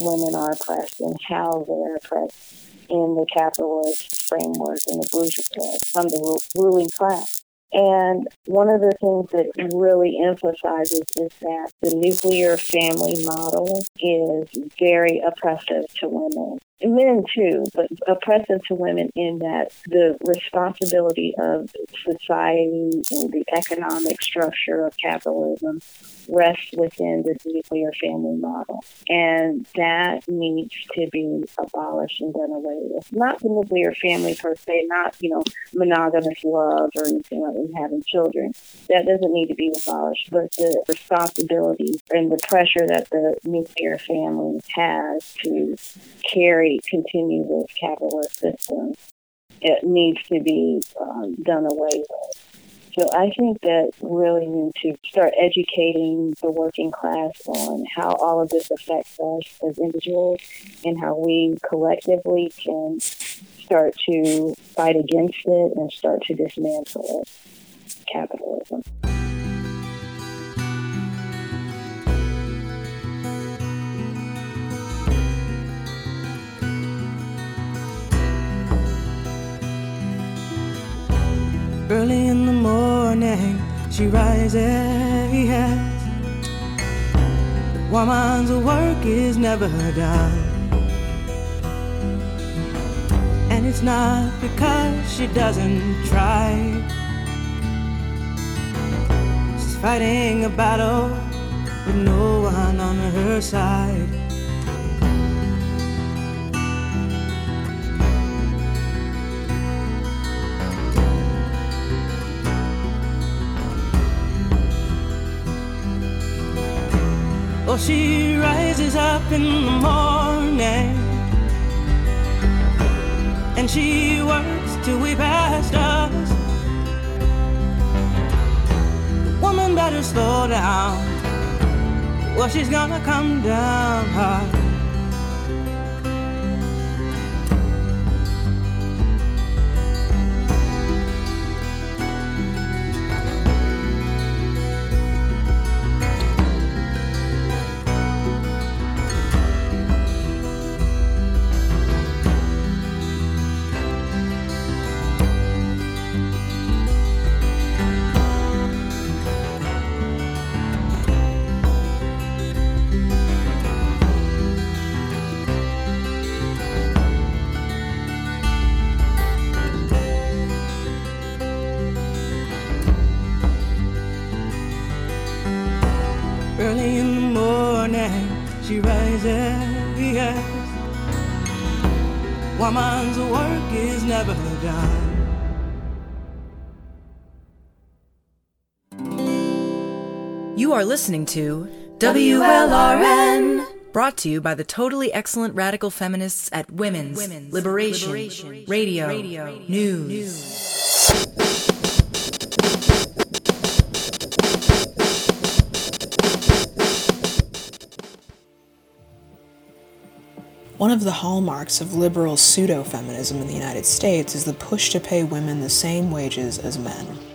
women are oppressed and how they're oppressed in the capitalist framework and the bourgeoisie uh, from the ruling class. And one of the things that really emphasizes is that the nuclear family model is very oppressive to women men too, but oppressive to women in that the responsibility of society and the economic structure of capitalism rests within the nuclear family model. And that needs to be abolished and done away with. Not the nuclear family per se, not, you know, monogamous love or anything like that, having children. That doesn't need to be abolished, but the responsibility and the pressure that the nuclear family has to carry continue this capitalist system. It needs to be um, done away with. So I think that really need to start educating the working class on how all of this affects us as individuals and how we collectively can start to fight against it and start to dismantle it, capitalism. Early in the morning, she rises. The woman's work is never done. And it's not because she doesn't try. She's fighting a battle with no one on her side. Oh, she rises up in the morning and she works till we pass us. Woman, better slow down. Well, she's gonna come down hard. You are listening to WLRN. Brought to you by the totally excellent radical feminists at Women's, Liberation, Radio, News. One of the hallmarks of liberal pseudo feminism in the United States is the push to pay women the same wages as men.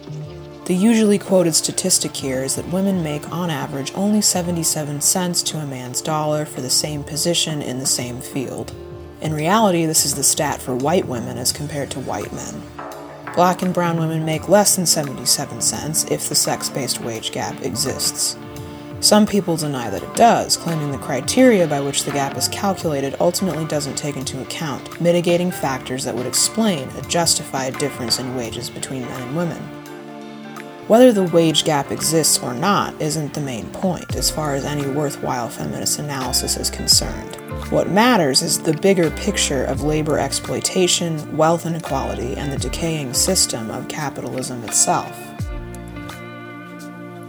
The usually quoted statistic here is that women make, on average, only 77 cents to a man's dollar for the same position in the same field. In reality, this is the stat for white women as compared to white men. Black and brown women make less than 77 cents if the sex based wage gap exists. Some people deny that it does, claiming the criteria by which the gap is calculated ultimately doesn't take into account mitigating factors that would explain a justified difference in wages between men and women. Whether the wage gap exists or not isn't the main point as far as any worthwhile feminist analysis is concerned. What matters is the bigger picture of labor exploitation, wealth inequality, and the decaying system of capitalism itself.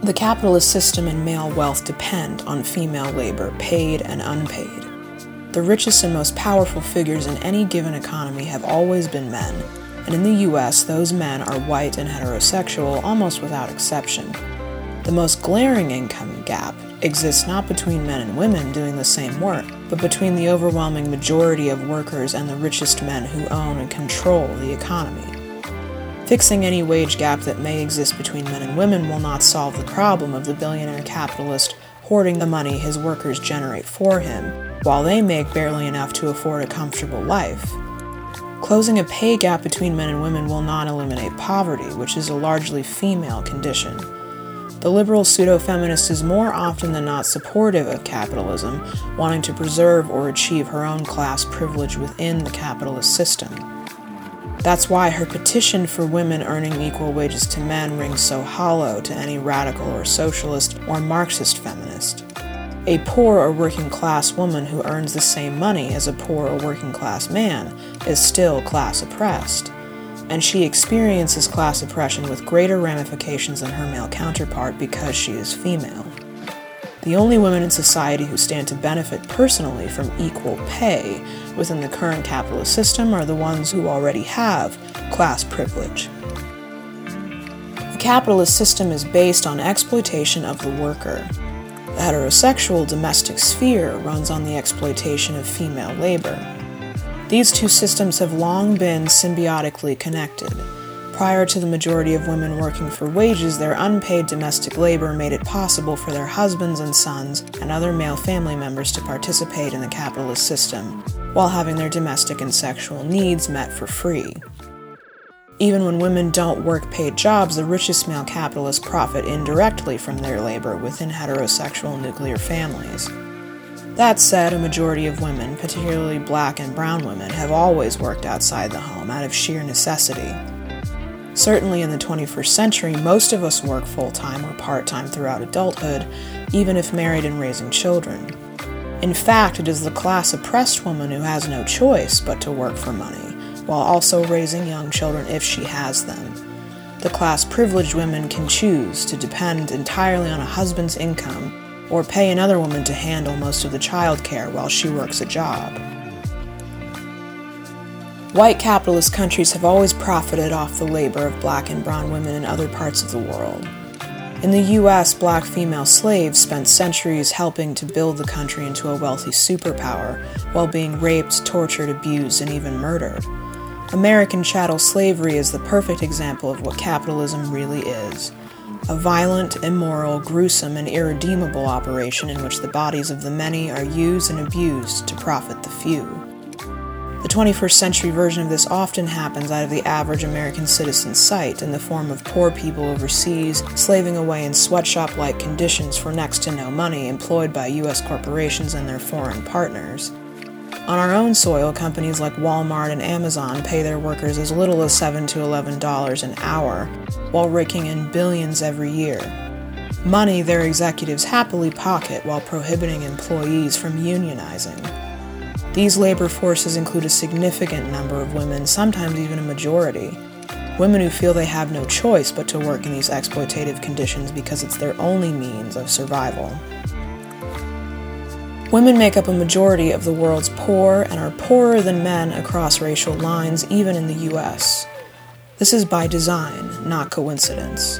The capitalist system and male wealth depend on female labor, paid and unpaid. The richest and most powerful figures in any given economy have always been men, and in the US, those men are white and heterosexual almost without exception. The most glaring income gap exists not between men and women doing the same work, but between the overwhelming majority of workers and the richest men who own and control the economy. Fixing any wage gap that may exist between men and women will not solve the problem of the billionaire capitalist hoarding the money his workers generate for him, while they make barely enough to afford a comfortable life. Closing a pay gap between men and women will not eliminate poverty, which is a largely female condition. The liberal pseudo feminist is more often than not supportive of capitalism, wanting to preserve or achieve her own class privilege within the capitalist system. That's why her petition for women earning equal wages to men rings so hollow to any radical or socialist or Marxist feminist. A poor or working class woman who earns the same money as a poor or working class man is still class oppressed, and she experiences class oppression with greater ramifications than her male counterpart because she is female. The only women in society who stand to benefit personally from equal pay within the current capitalist system are the ones who already have class privilege. The capitalist system is based on exploitation of the worker. The heterosexual domestic sphere runs on the exploitation of female labor. These two systems have long been symbiotically connected. Prior to the majority of women working for wages, their unpaid domestic labor made it possible for their husbands and sons and other male family members to participate in the capitalist system, while having their domestic and sexual needs met for free. Even when women don't work paid jobs, the richest male capitalists profit indirectly from their labor within heterosexual nuclear families. That said, a majority of women, particularly black and brown women, have always worked outside the home out of sheer necessity. Certainly in the 21st century, most of us work full time or part time throughout adulthood, even if married and raising children. In fact, it is the class oppressed woman who has no choice but to work for money, while also raising young children if she has them. The class privileged women can choose to depend entirely on a husband's income or pay another woman to handle most of the child care while she works a job. White capitalist countries have always profited off the labor of black and brown women in other parts of the world. In the US, black female slaves spent centuries helping to build the country into a wealthy superpower while being raped, tortured, abused, and even murdered. American chattel slavery is the perfect example of what capitalism really is a violent, immoral, gruesome, and irredeemable operation in which the bodies of the many are used and abused to profit the few. The 21st century version of this often happens out of the average American citizen's sight in the form of poor people overseas slaving away in sweatshop like conditions for next to no money employed by U.S. corporations and their foreign partners. On our own soil, companies like Walmart and Amazon pay their workers as little as 7 to $11 an hour, while raking in billions every year. Money their executives happily pocket while prohibiting employees from unionizing. These labor forces include a significant number of women, sometimes even a majority. Women who feel they have no choice but to work in these exploitative conditions because it's their only means of survival. Women make up a majority of the world's poor and are poorer than men across racial lines, even in the US. This is by design, not coincidence.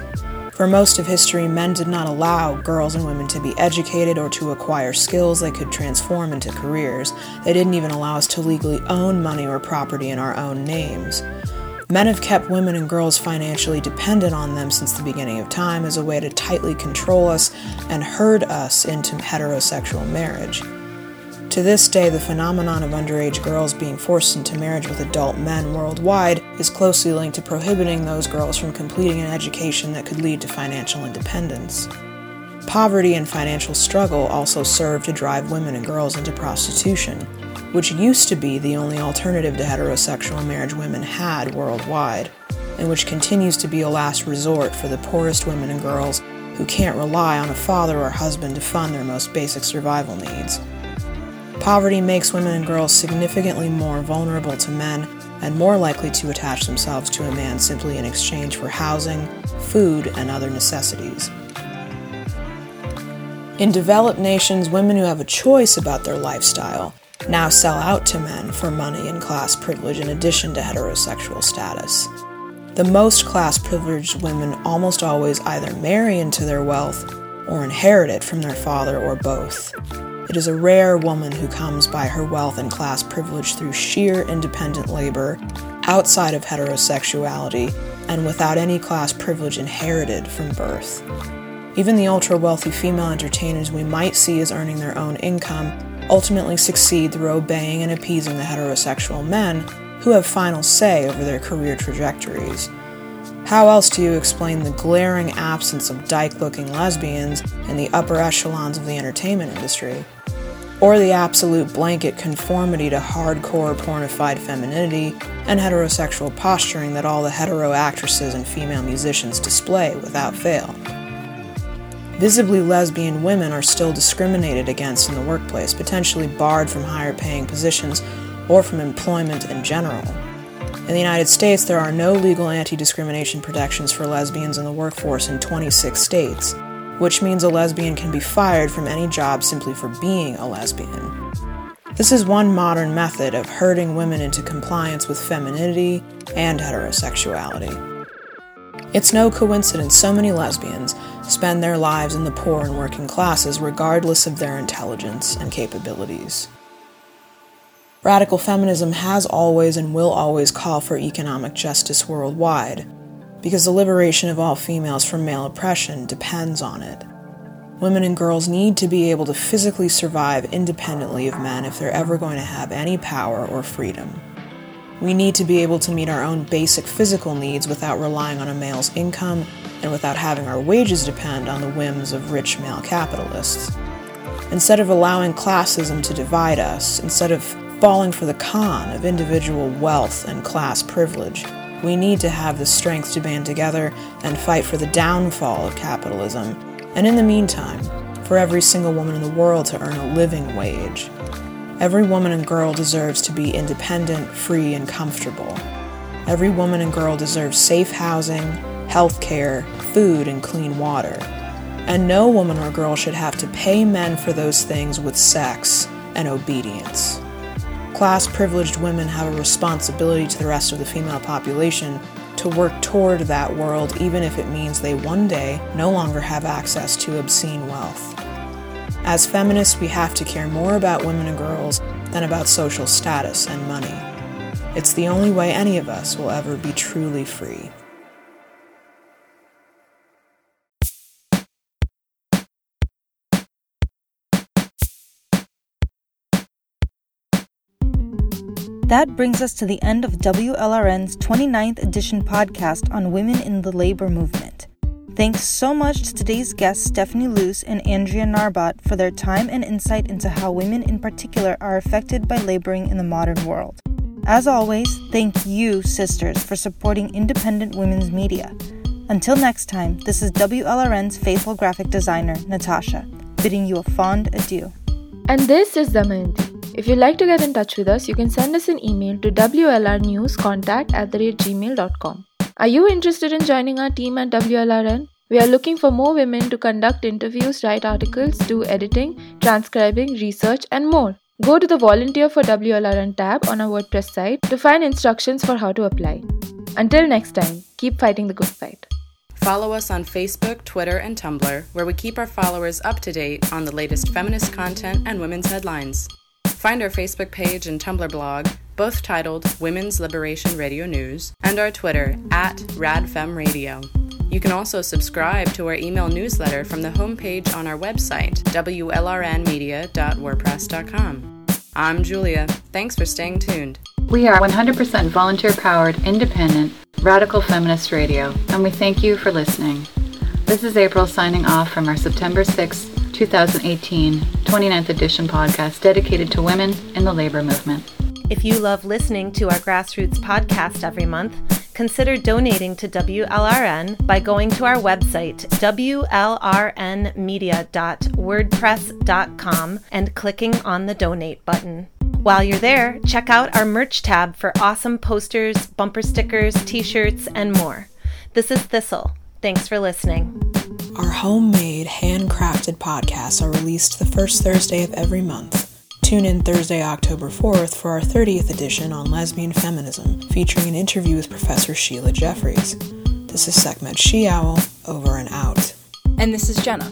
For most of history, men did not allow girls and women to be educated or to acquire skills they could transform into careers. They didn't even allow us to legally own money or property in our own names. Men have kept women and girls financially dependent on them since the beginning of time as a way to tightly control us and herd us into heterosexual marriage. To this day, the phenomenon of underage girls being forced into marriage with adult men worldwide is closely linked to prohibiting those girls from completing an education that could lead to financial independence. Poverty and financial struggle also serve to drive women and girls into prostitution, which used to be the only alternative to heterosexual marriage women had worldwide, and which continues to be a last resort for the poorest women and girls who can't rely on a father or husband to fund their most basic survival needs. Poverty makes women and girls significantly more vulnerable to men and more likely to attach themselves to a man simply in exchange for housing, food, and other necessities. In developed nations, women who have a choice about their lifestyle now sell out to men for money and class privilege in addition to heterosexual status. The most class privileged women almost always either marry into their wealth or inherit it from their father or both. It is a rare woman who comes by her wealth and class privilege through sheer independent labor, outside of heterosexuality, and without any class privilege inherited from birth. Even the ultra wealthy female entertainers we might see as earning their own income ultimately succeed through obeying and appeasing the heterosexual men who have final say over their career trajectories. How else do you explain the glaring absence of dyke looking lesbians in the upper echelons of the entertainment industry? or the absolute blanket conformity to hardcore pornified femininity and heterosexual posturing that all the hetero actresses and female musicians display without fail. Visibly lesbian women are still discriminated against in the workplace, potentially barred from higher paying positions or from employment in general. In the United States, there are no legal anti discrimination protections for lesbians in the workforce in 26 states which means a lesbian can be fired from any job simply for being a lesbian. This is one modern method of herding women into compliance with femininity and heterosexuality. It's no coincidence so many lesbians spend their lives in the poor and working classes regardless of their intelligence and capabilities. Radical feminism has always and will always call for economic justice worldwide, because the liberation of all females from male oppression depends on it. Women and girls need to be able to physically survive independently of men if they're ever going to have any power or freedom. We need to be able to meet our own basic physical needs without relying on a male's income and without having our wages depend on the whims of rich male capitalists. Instead of allowing classism to divide us, instead of falling for the con of individual wealth and class privilege, we need to have the strength to band together and fight for the downfall of capitalism, and in the meantime, for every single woman in the world to earn a living wage. Every woman and girl deserves to be independent, free, and comfortable. Every woman and girl deserves safe housing, health care, food, and clean water. And no woman or girl should have to pay men for those things with sex and obedience class privileged women have a responsibility to the rest of the female population to work toward that world, even if it means they one day no longer have access to obscene wealth. As feminists, we have to care more about women and girls than about social status and money. It's the only way any of us will ever be truly free. That brings us to the end of WLRN's 29th edition podcast on women in the labor movement. Thanks so much to today's guests, Stephanie Luce and Andrea Narbot, for their time and insight into how women in particular are affected by laboring in the modern world. As always, thank you, sisters, for supporting independent women's media. Until next time, this is WLRN's faithful graphic designer, Natasha, bidding you a fond adieu. And this is Damayanti. If you'd like to get in touch with us, you can send us an email to wlrnewscontact at gmail.com. Are you interested in joining our team at WLRN? We are looking for more women to conduct interviews, write articles, do editing, transcribing, research, and more. Go to the Volunteer for WLRN tab on our WordPress site to find instructions for how to apply. Until next time, keep fighting the good fight. Follow us on Facebook, Twitter, and Tumblr, where we keep our followers up to date on the latest feminist content and women's headlines. Find our Facebook page and Tumblr blog, both titled Women's Liberation Radio News, and our Twitter at RadFemRadio. You can also subscribe to our email newsletter from the homepage on our website, WLRNmedia.wordpress.com. I'm Julia. Thanks for staying tuned. We are 100% volunteer powered, independent, radical feminist radio, and we thank you for listening. This is April signing off from our September 6, 2018 29th edition podcast dedicated to women in the labor movement. If you love listening to our grassroots podcast every month, consider donating to WLRN by going to our website, WLRNmedia.wordpress.com, and clicking on the donate button. While you're there, check out our merch tab for awesome posters, bumper stickers, t shirts, and more. This is Thistle. Thanks for listening. Our homemade, handcrafted podcasts are released the first Thursday of every month. Tune in Thursday, October 4th for our 30th edition on lesbian feminism, featuring an interview with Professor Sheila Jeffreys. This is Sekhmet She Owl, over and out. And this is Jenna.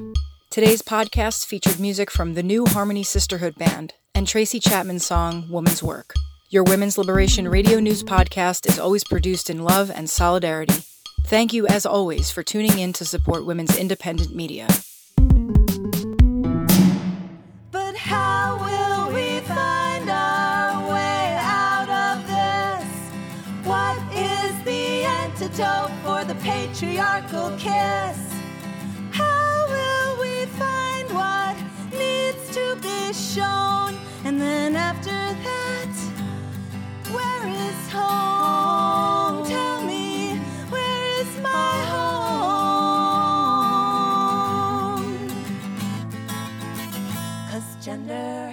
Today's podcast featured music from the New Harmony Sisterhood Band and Tracy Chapman's song Woman's Work. Your Women's Liberation Radio News podcast is always produced in love and solidarity. Thank you, as always, for tuning in to support women's independent media. for the patriarchal kiss. How will we find what needs to be shown? And then after that, where is home? there.